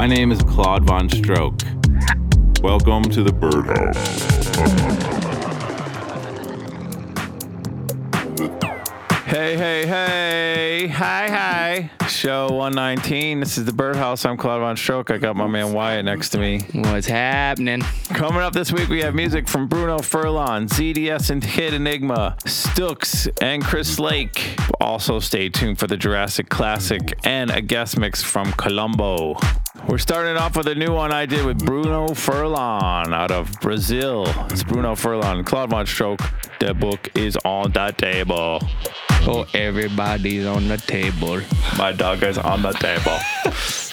My name is Claude Von Stroke. Welcome to the Birdhouse. Hey, hey, hey. Hi, hi. Show 119. This is the Birdhouse. I'm Claude Von Stroke. I got my man Wyatt next to me. What's happening? Coming up this week, we have music from Bruno Furlan, ZDS and Kid Enigma, Stooks, and Chris Lake. Also, stay tuned for the Jurassic Classic and a guest mix from Colombo. We're starting off with a new one I did with Bruno Furlan out of Brazil. It's Bruno Furlan, Claude Von Stroke. The book is on the table. Oh, everybody's on the table. My dog is on the table.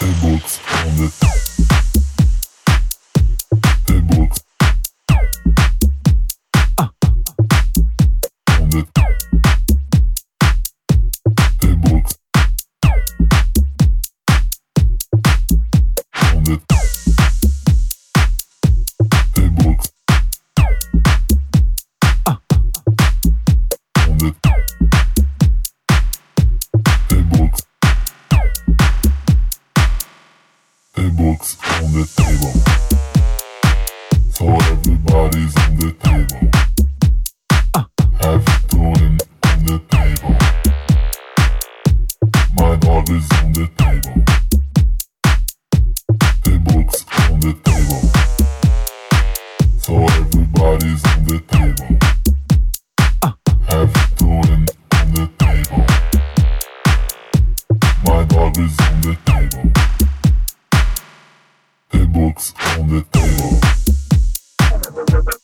The books on the The The books on the table.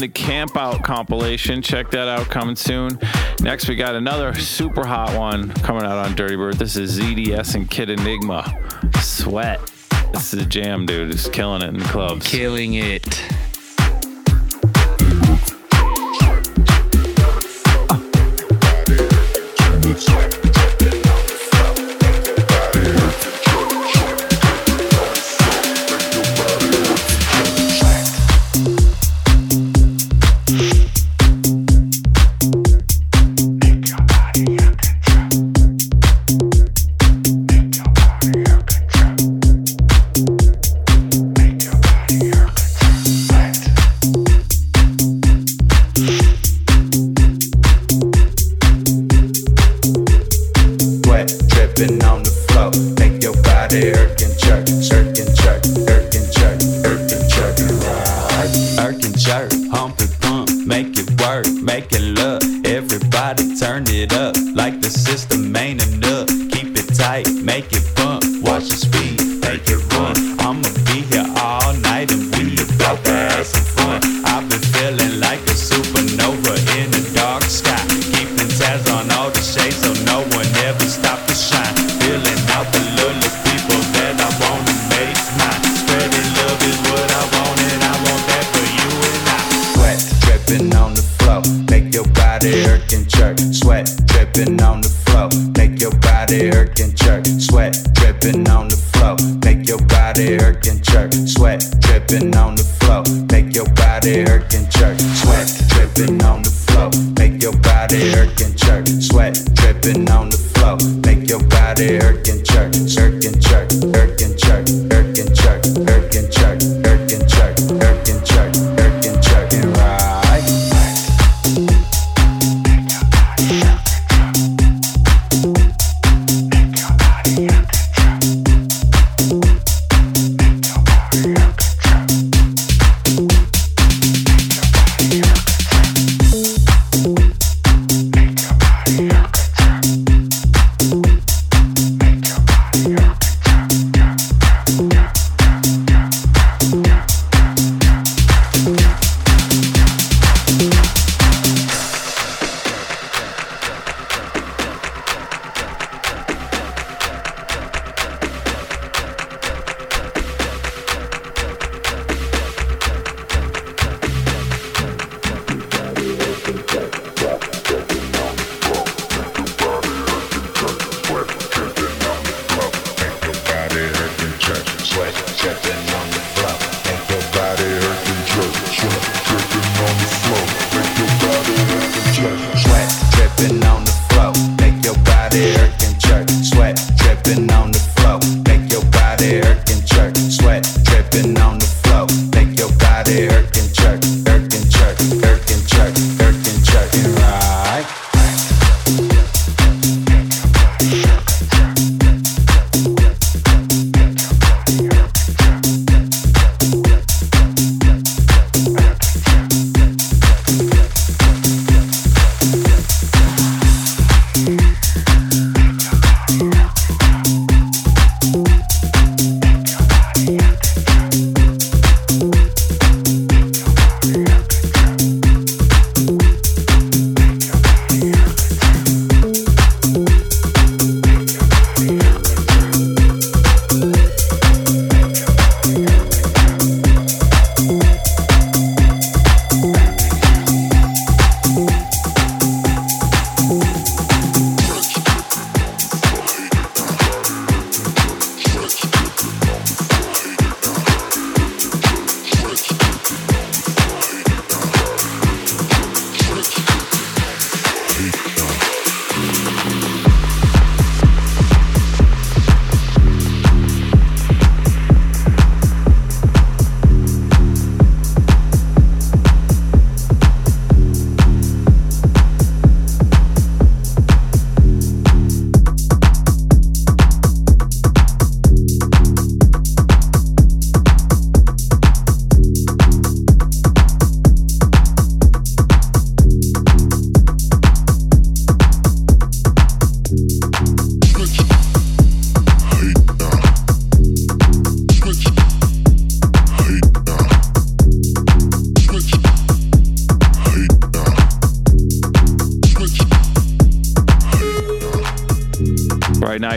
The Camp Out compilation. Check that out coming soon. Next, we got another super hot one coming out on Dirty Bird. This is ZDS and Kid Enigma. Sweat. This is a jam, dude. It's killing it in the clubs. Killing it. tight, make it bump, watch it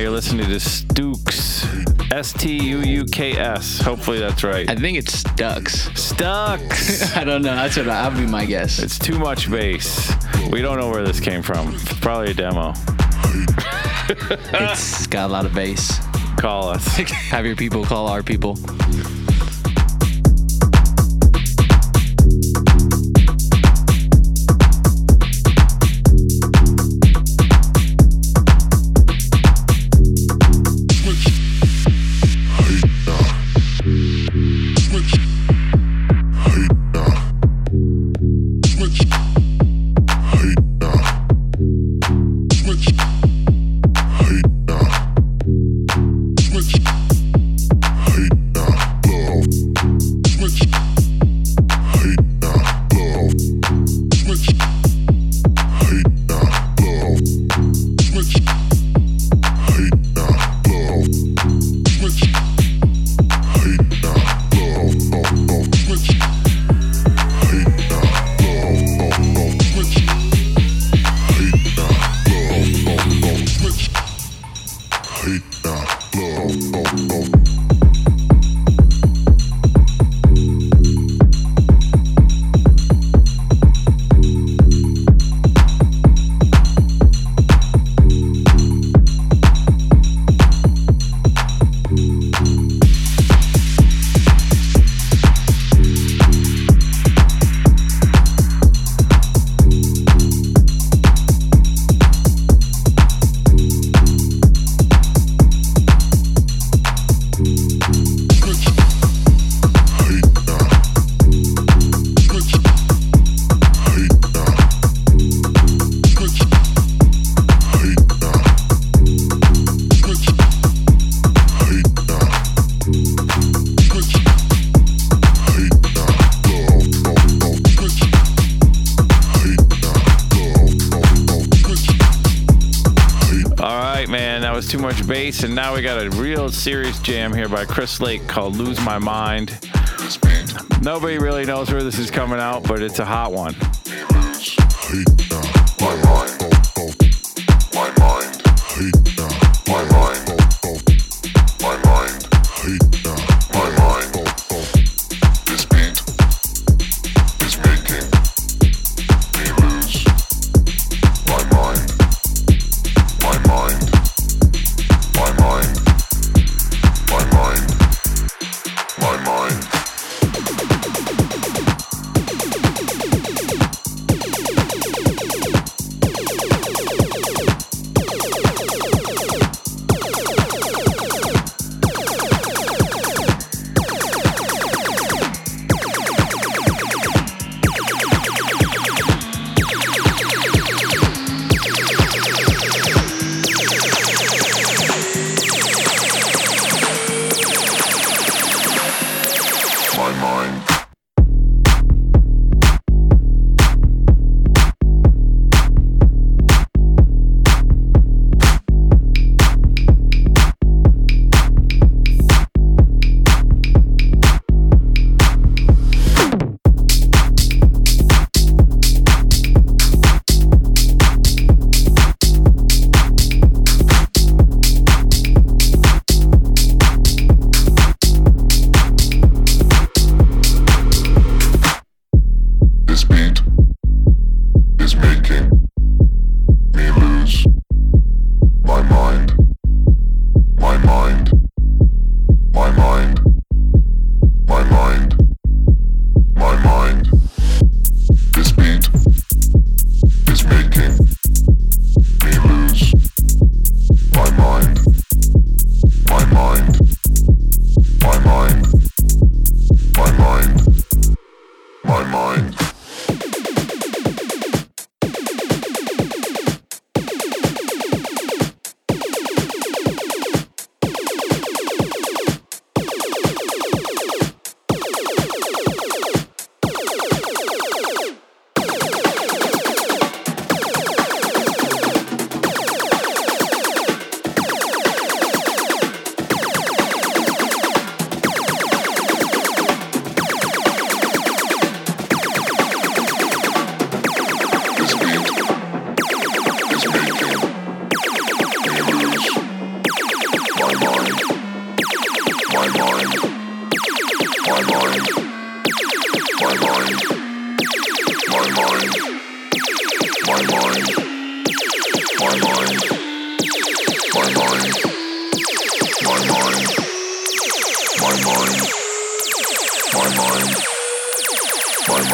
You're listening to Stukes. S T U U K S. Hopefully that's right. I think it's Stucks. Stucks. I don't know. That's what I, will be my guess. It's too much bass. We don't know where this came from. It's probably a demo. it's got a lot of bass. Call us. Have your people call our people. And now we got a real serious jam here by Chris Lake called Lose My Mind. Nobody really knows where this is coming out, but it's a hot one.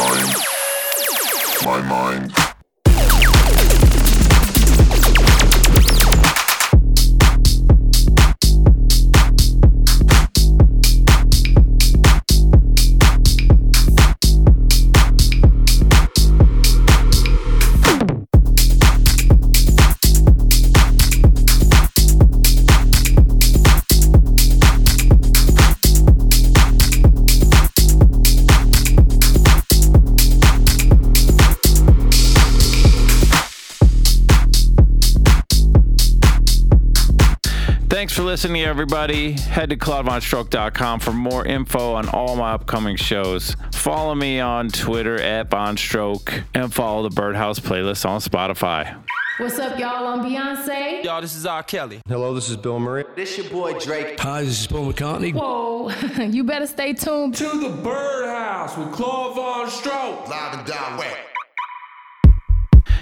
Mind, my mind. Thanks for listening, everybody. Head to claudevonstroke.com for more info on all my upcoming shows. Follow me on Twitter at Vonstroke and follow the Birdhouse playlist on Spotify. What's up, y'all? I'm Beyonce. Y'all, this is R. Kelly. Hello, this is Bill Murray. This your boy Drake. Hi, this is Paul McCartney. Whoa, you better stay tuned. To the Birdhouse with Claude Von Stroke. Live and direct.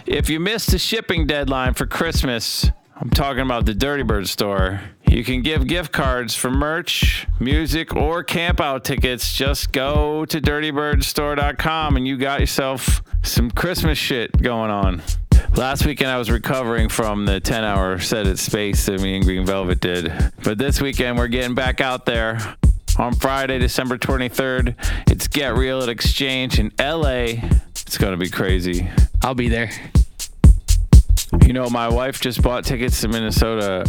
If you missed the shipping deadline for Christmas, I'm talking about the Dirty Bird store. You can give gift cards for merch, music, or camp out tickets. Just go to dirtybirdstore.com and you got yourself some Christmas shit going on. Last weekend I was recovering from the 10 hour set at space that me and Green Velvet did. But this weekend we're getting back out there. On Friday, December 23rd, it's Get Real at Exchange in LA. It's going to be crazy. I'll be there. You know, my wife just bought tickets to Minnesota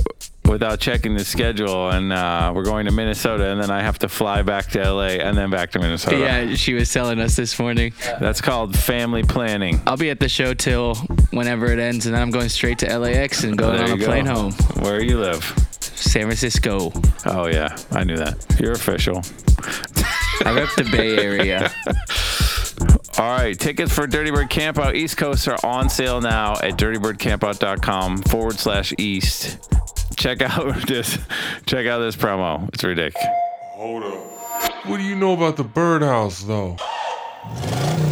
without checking the schedule, and uh, we're going to Minnesota, and then I have to fly back to LA and then back to Minnesota. Yeah, she was telling us this morning. That's called family planning. I'll be at the show till whenever it ends, and then I'm going straight to LAX and going on a you plane home. Where you live? San Francisco. Oh yeah, I knew that. You're official. I rep the Bay Area. All right, tickets for Dirty Bird Campout East Coast are on sale now at dirtybirdcampout.com forward slash east. Check out this. Check out this promo. It's ridiculous. Hold up. What do you know about the birdhouse, though?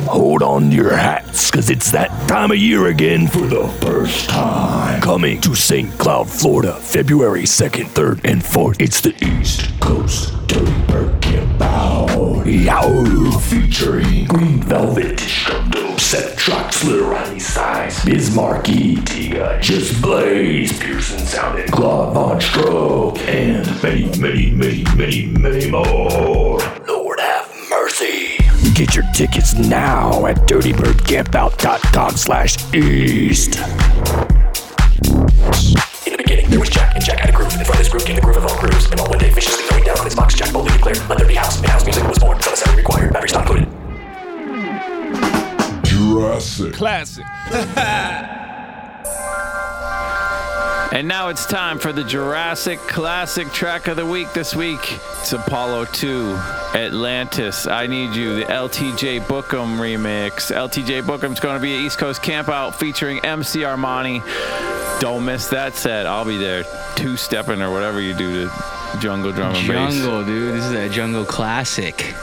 Hold on to your hats, cause it's that time of year again for the first time. Coming to St. Cloud, Florida, February 2nd, 3rd, and 4th. It's the East Coast Dirty Bird Camp Out. Featuring Green Velvet, Seth Troxler, Roni Size, Biz Markie, Tiga, Just Blaze, Pearson Sound, and Claude Von Stroke, and many, many, many, many, many more. Lord have mercy. Get your tickets now at dirtybirdcampout.com slash east. In the beginning, there was Jack, and Jack had a groove. And from this groove came the groove of all grooves. And while one day viciously going down on his box, Jack boldly declared, let there be house. And house music was born. Assembly required. Batteries not included. Jurassic. Classic. And now it's time for the Jurassic Classic track of the week this week. It's Apollo 2, Atlantis, I Need You, the LTJ Bukem remix. LTJ Bukem's going to be at East Coast Campout featuring MC Armani. Don't miss that set. I'll be there two stepping or whatever you do to jungle drum and bass. Jungle, dude. This is a jungle classic.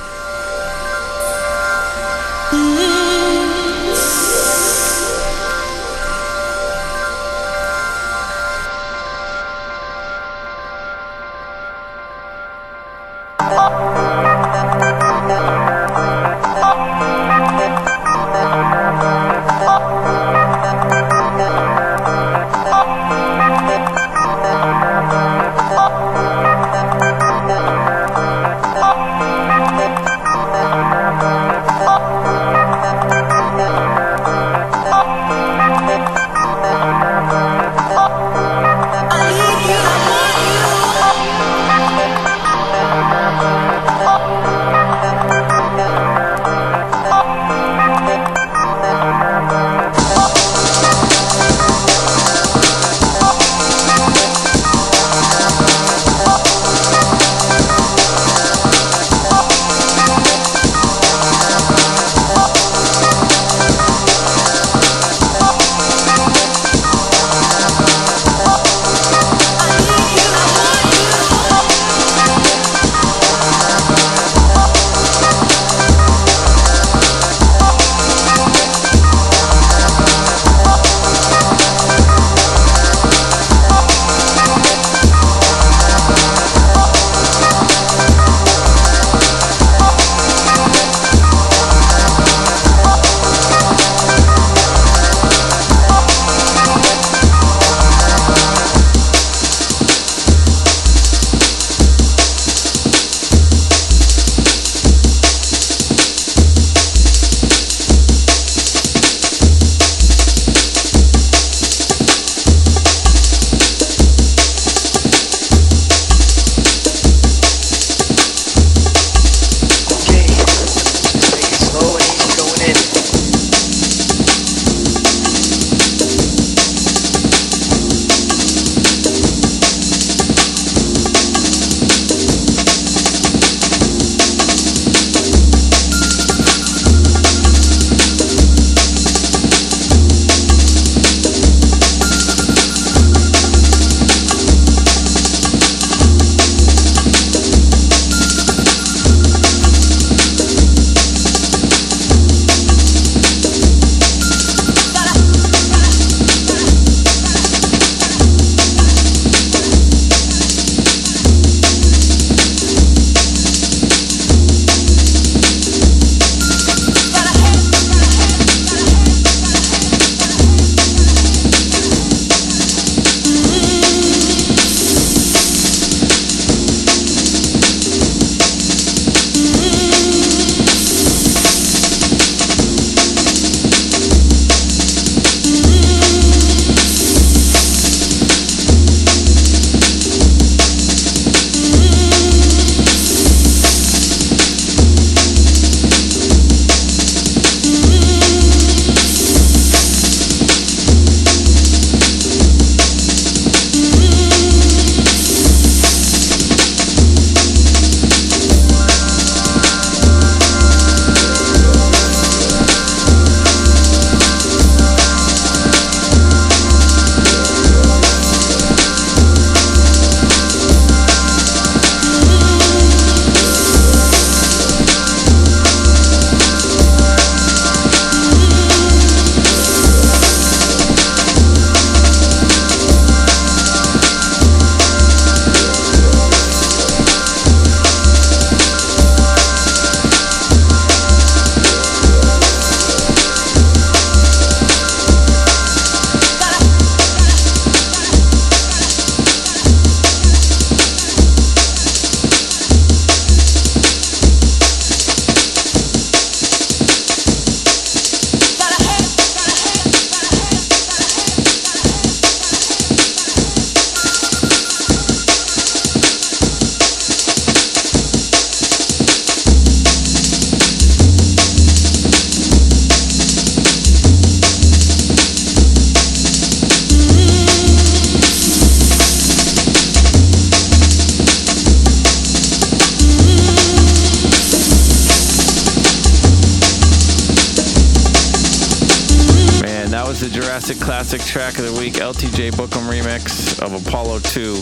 Classic track of the week, LTJ Bukem remix of Apollo 2.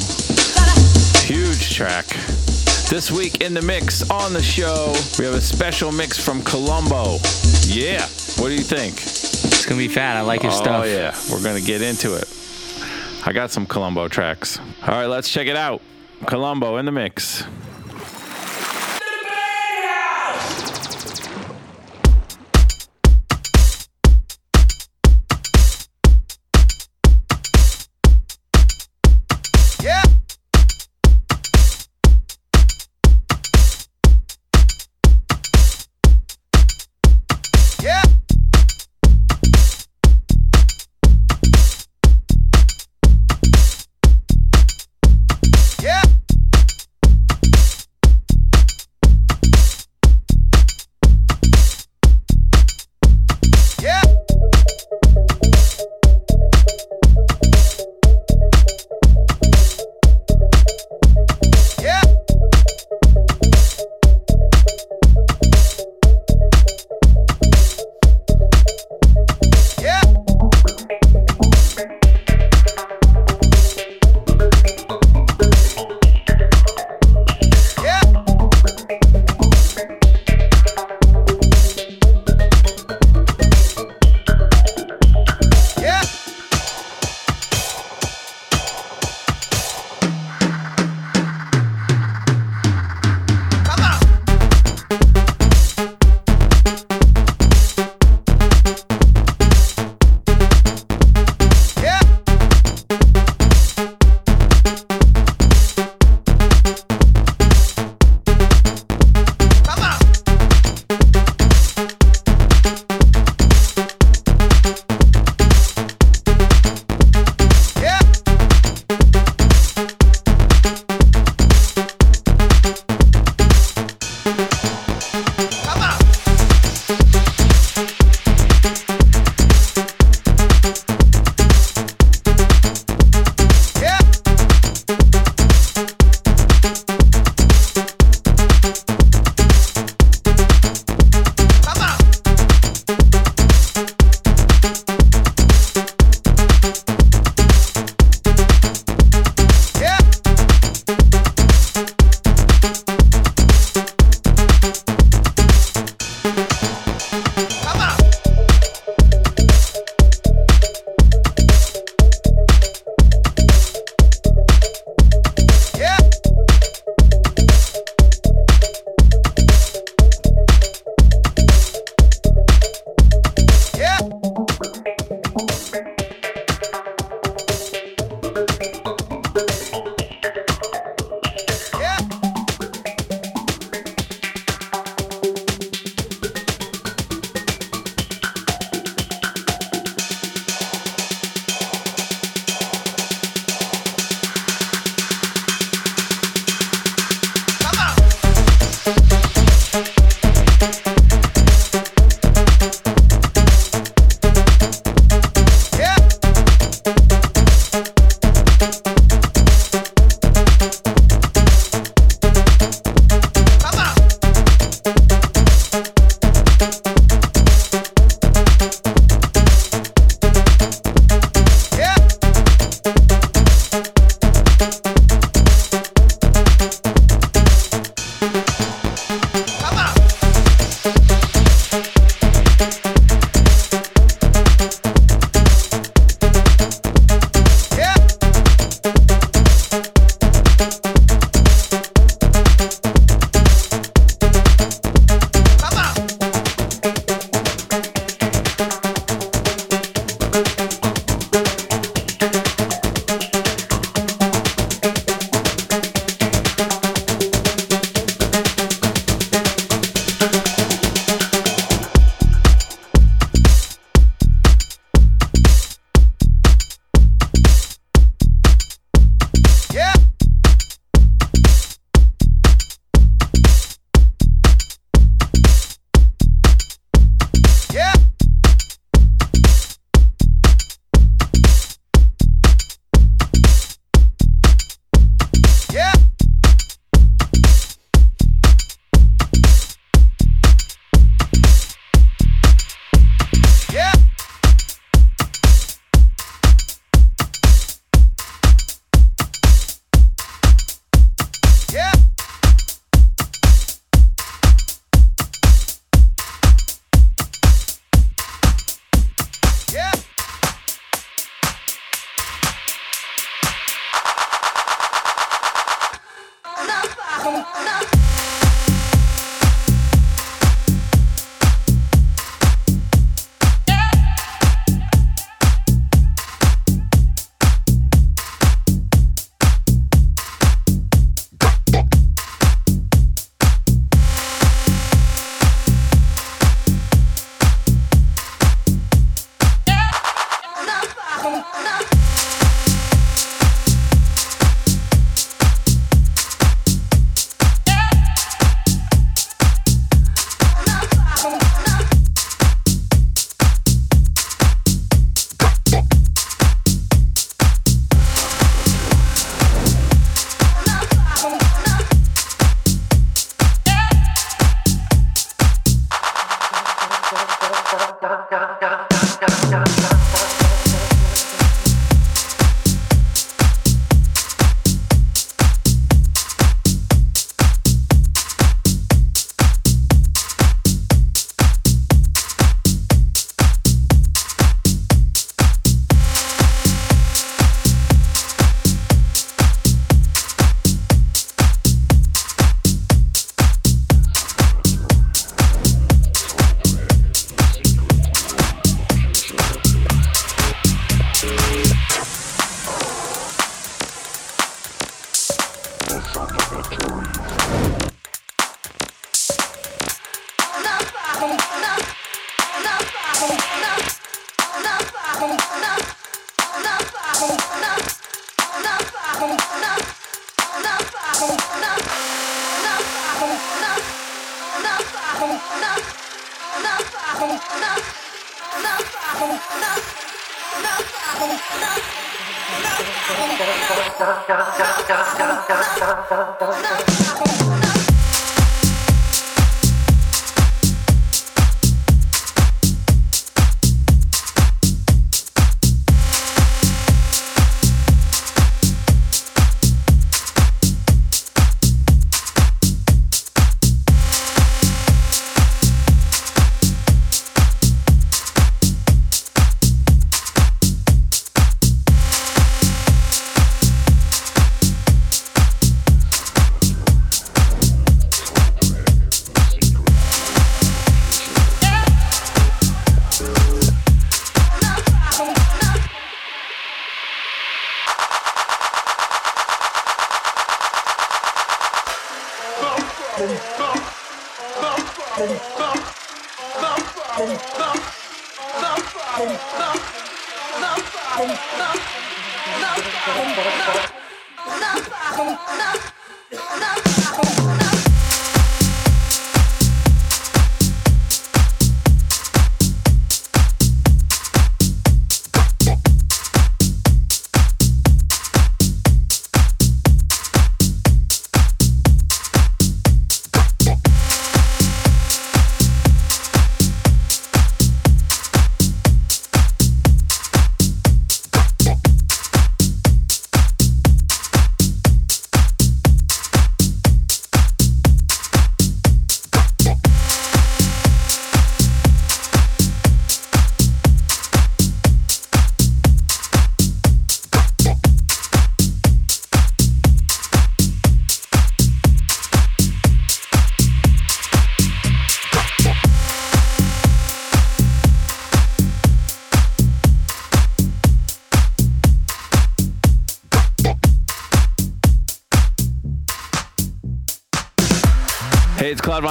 Huge track. This week in the mix on the show, we have a special mix from Colombo. Yeah. What do you think? It's gonna be fat. I like your oh, stuff. Oh yeah. We're to get into it. I got some Colombo tracks. All right, let's check it out. Colombo in the mix.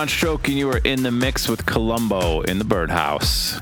Vonstroke, and you are in the mix with Colombo in the Birdhouse.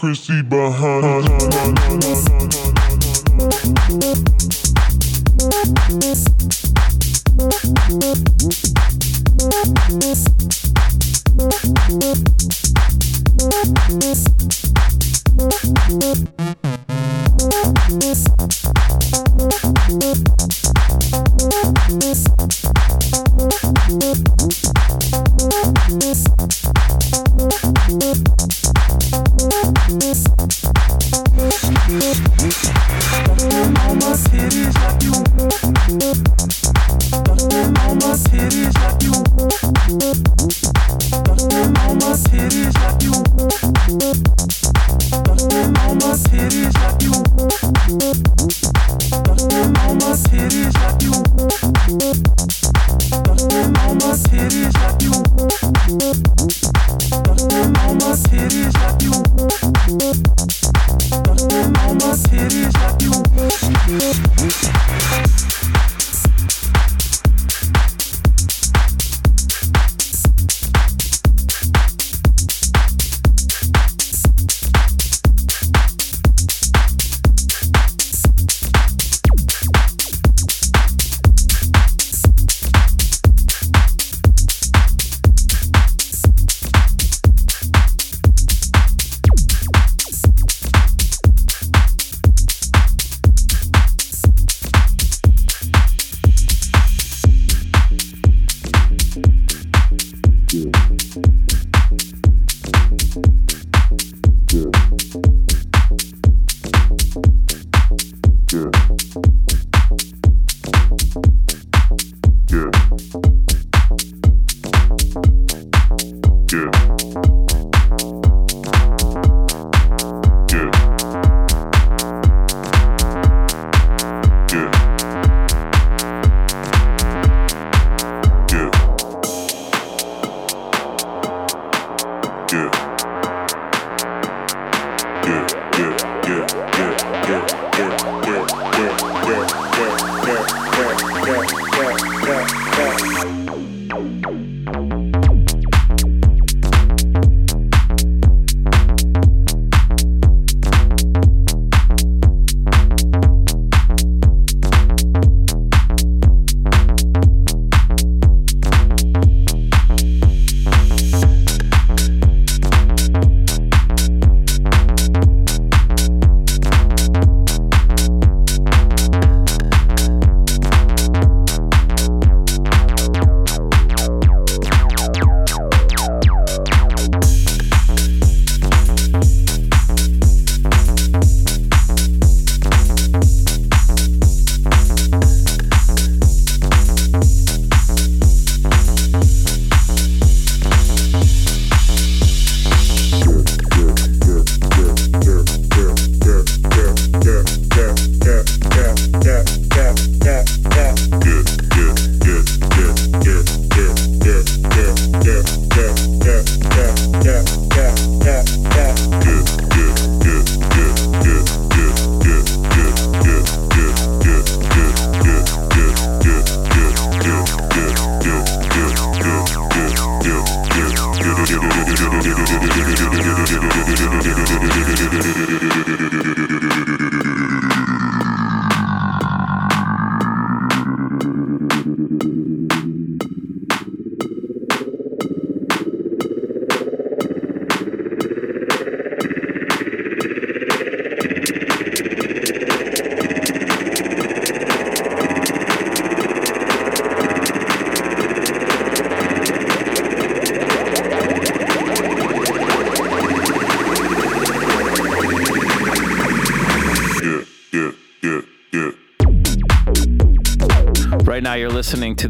Check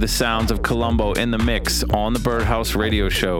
the sounds of Colombo in the mix on the Birdhouse Radio Show.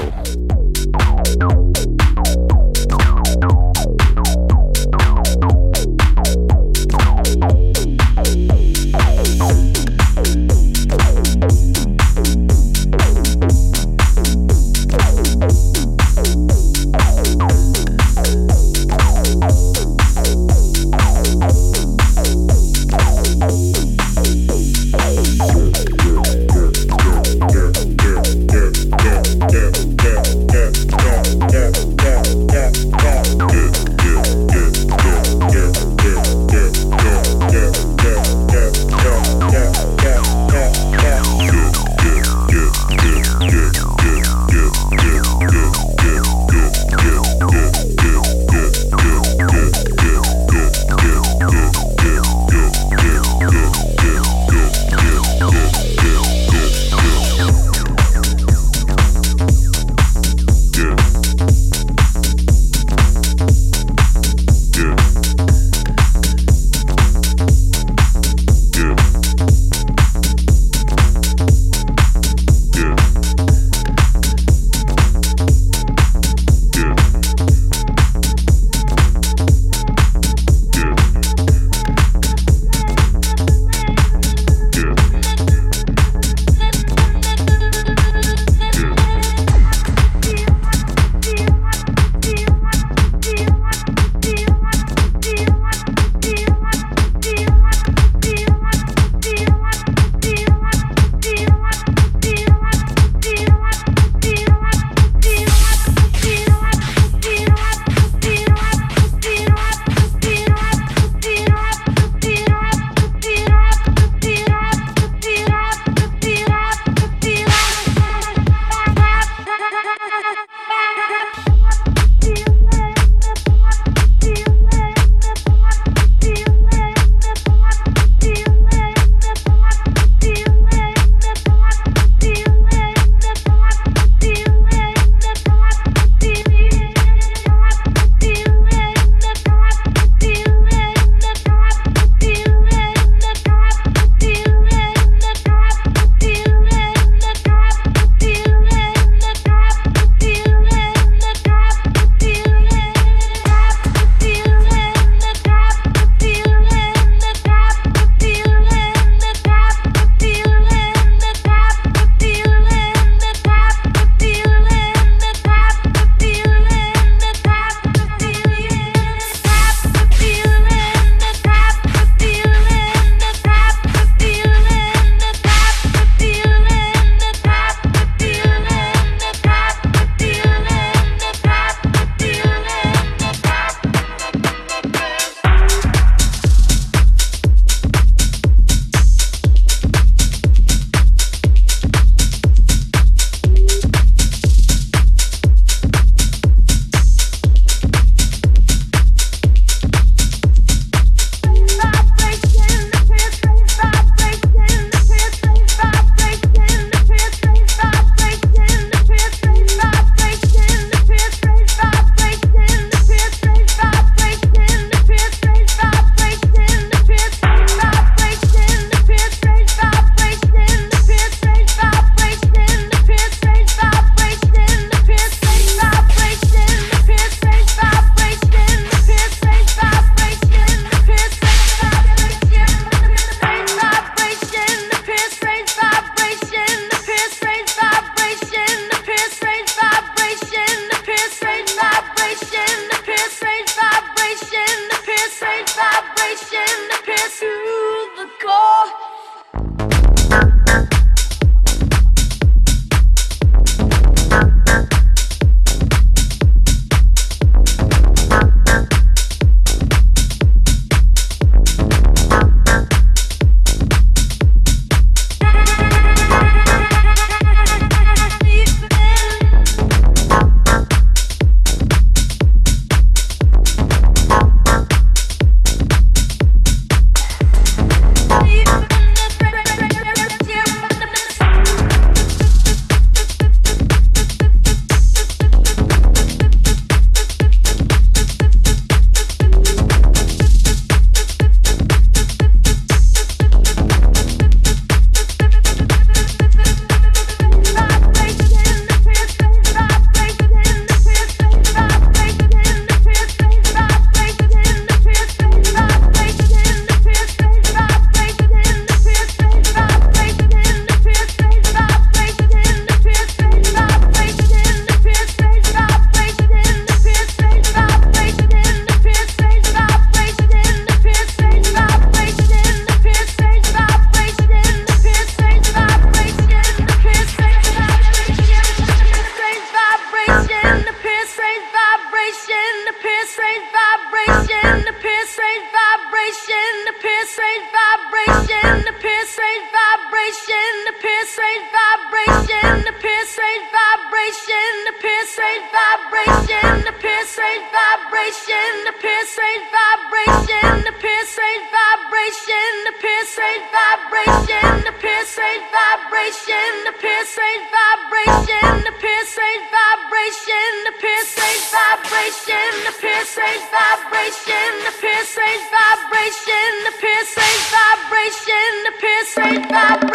vibration, the pierce vibration, the pierce vibration, the pierce vibration, the pierce vibration, the pierce vibration, the pierce vibration, the pierce rate vibration.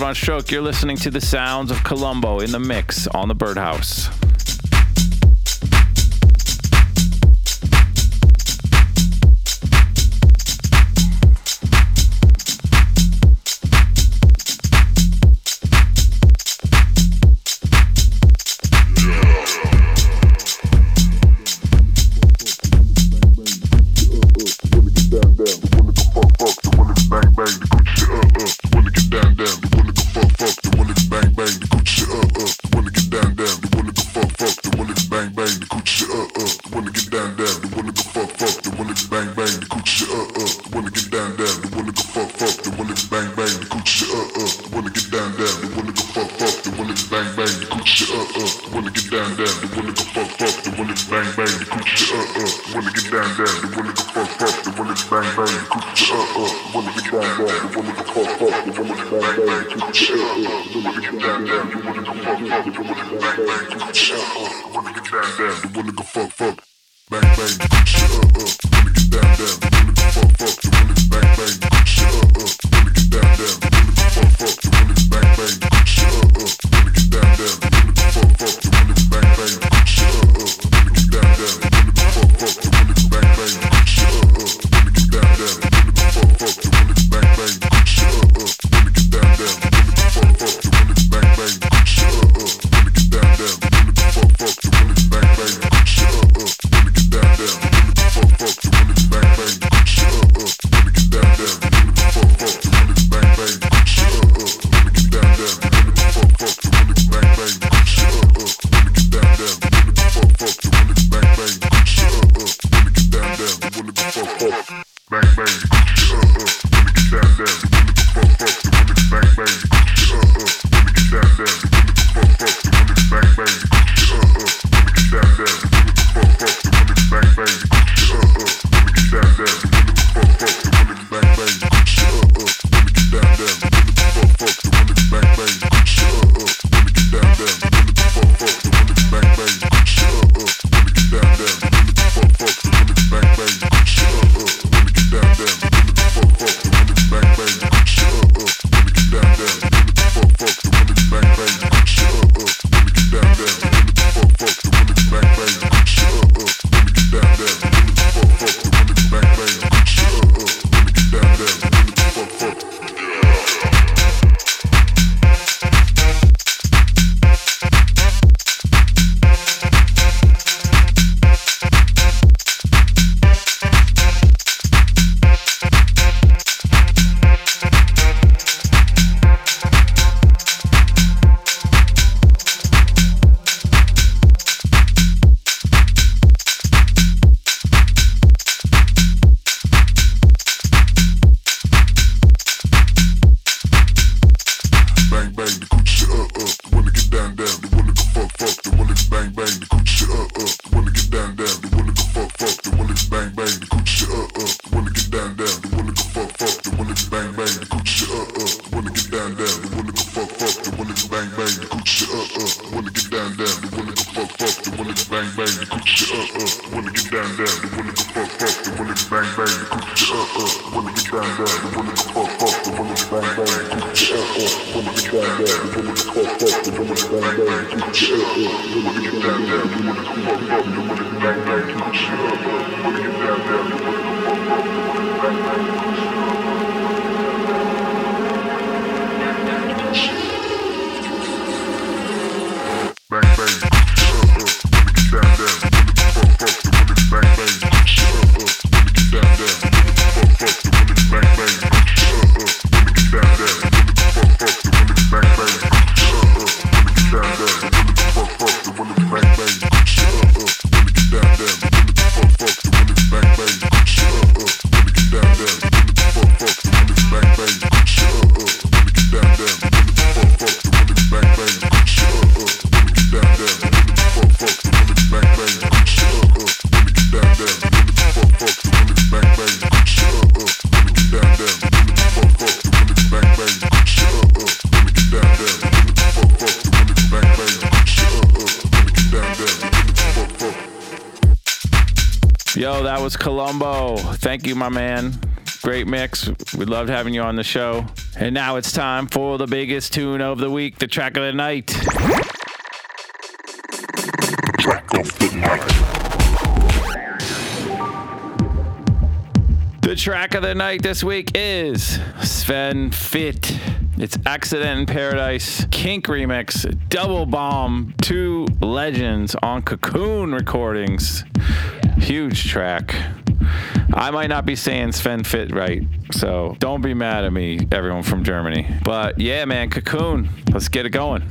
Loud Stroke. You're listening to the sounds of Colombo in the mix on the Birdhouse. shit up. You wanna get down down, you wanna go fuck up, you wanna get bang bang, you come shit up. You wanna get down down, you wanna go fuck up, you wanna bang bang, you come shit up. Thank you, my man. Great mix. We loved having you on the show. And now it's time for the biggest tune of the week, the track of the night. Track of the night. The track of the night this week is Sven Väth. It's Accident in Paradise, Kink Remix, Double Bomb, two legends on Cocoon Recordings. Huge track. I might not be saying Sven Väth right, so don't be mad at me, everyone from Germany. But yeah, man, Cocoon, let's get it going.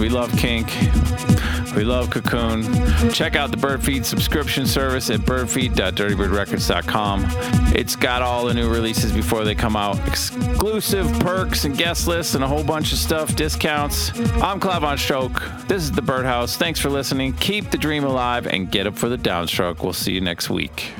We love Kink. We love Cocoon. Check out the Birdfeed subscription service at birdfeed.dirtybirdrecords.com. It's got all the new releases before they come out, exclusive perks and guest lists and a whole bunch of stuff, discounts. I'm Claude Vonstroke. This is the Birdhouse. Thanks for listening. Keep the dream alive and get up for the downstroke. We'll see you next week.